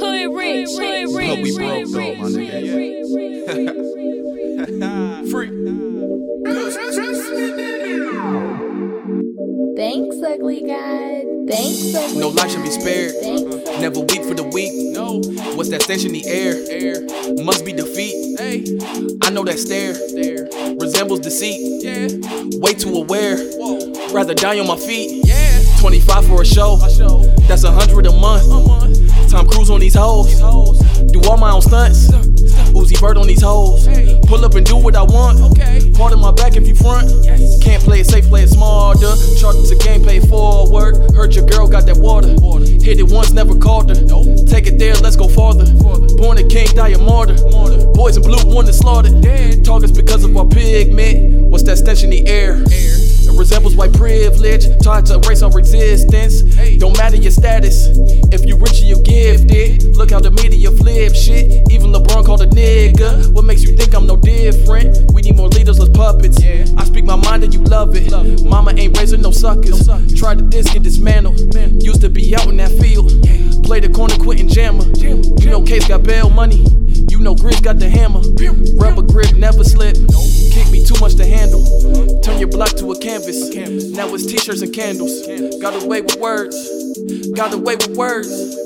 Hood rich, hood rich, But we broke hood though, my nigga. Free. Thanks, ugly guy. Thanks, ugly No life should be spared. Thanks. Never weak for the weak. No. What's that stench in the air? Air. Must be defeat. Hey. I know that stare. Stare. Resembles deceit. Yeah. Way too aware. Whoa. Rather die on my feet. Yeah. 25 for a show. A show. That's a hundred a month. A month. Tom Cruise on these hoes. Do all my own stunts. Uzi Vert on these hoes. Pull up and do what I want. Part of my back if you front. Can't play it safe, play it smarter. Charge to game, pay forward. Heard your girl got that water. Hit it once, never called her. Take it there, let's go farther. Born a king, die a martyr. Boys in blue, one to slaughtered. Targets because of our pigment. What's that stench in the air? It resembles white privilege. Tried to erase our resistance. Don't matter your status. If you rich, you Look how the media flip shit. Even LeBron called a nigga. What makes you think I'm no different? We need more leaders, less puppets. Yeah. I speak my mind and you love it. Love it. Mama ain't raising no suckers. No suckers. Try to disc get dismantled. Man. Used to be out in that field. Yeah. Play the corner, quitting jammer. Jam. You know Case got bail money. You know Grizz got the hammer. Rubber grip never slip. Kick me too much to handle. Turn your block to a canvas. Now it's t-shirts and candles. Got away with words. Got away with words.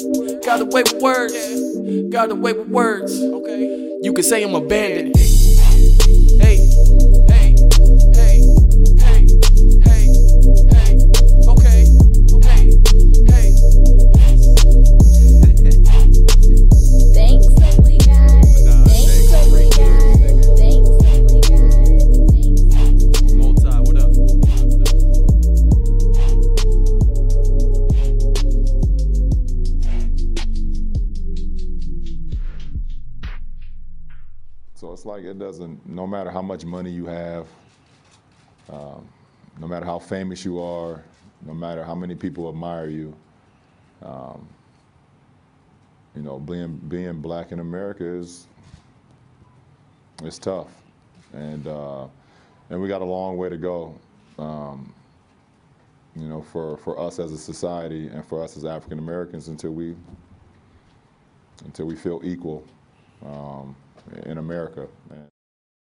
Got away with words. Got away with words. Okay. You can say I'm a bandit. Hey. So it's like it doesn't, no matter how much money you have, um, no matter how famous you are, no matter how many people admire you, um, you know, being being black in America is it's tough, and uh, and we got a long way to go. Um, you know, for, for us as a society and for us as African Americans until we until we feel equal um, in America.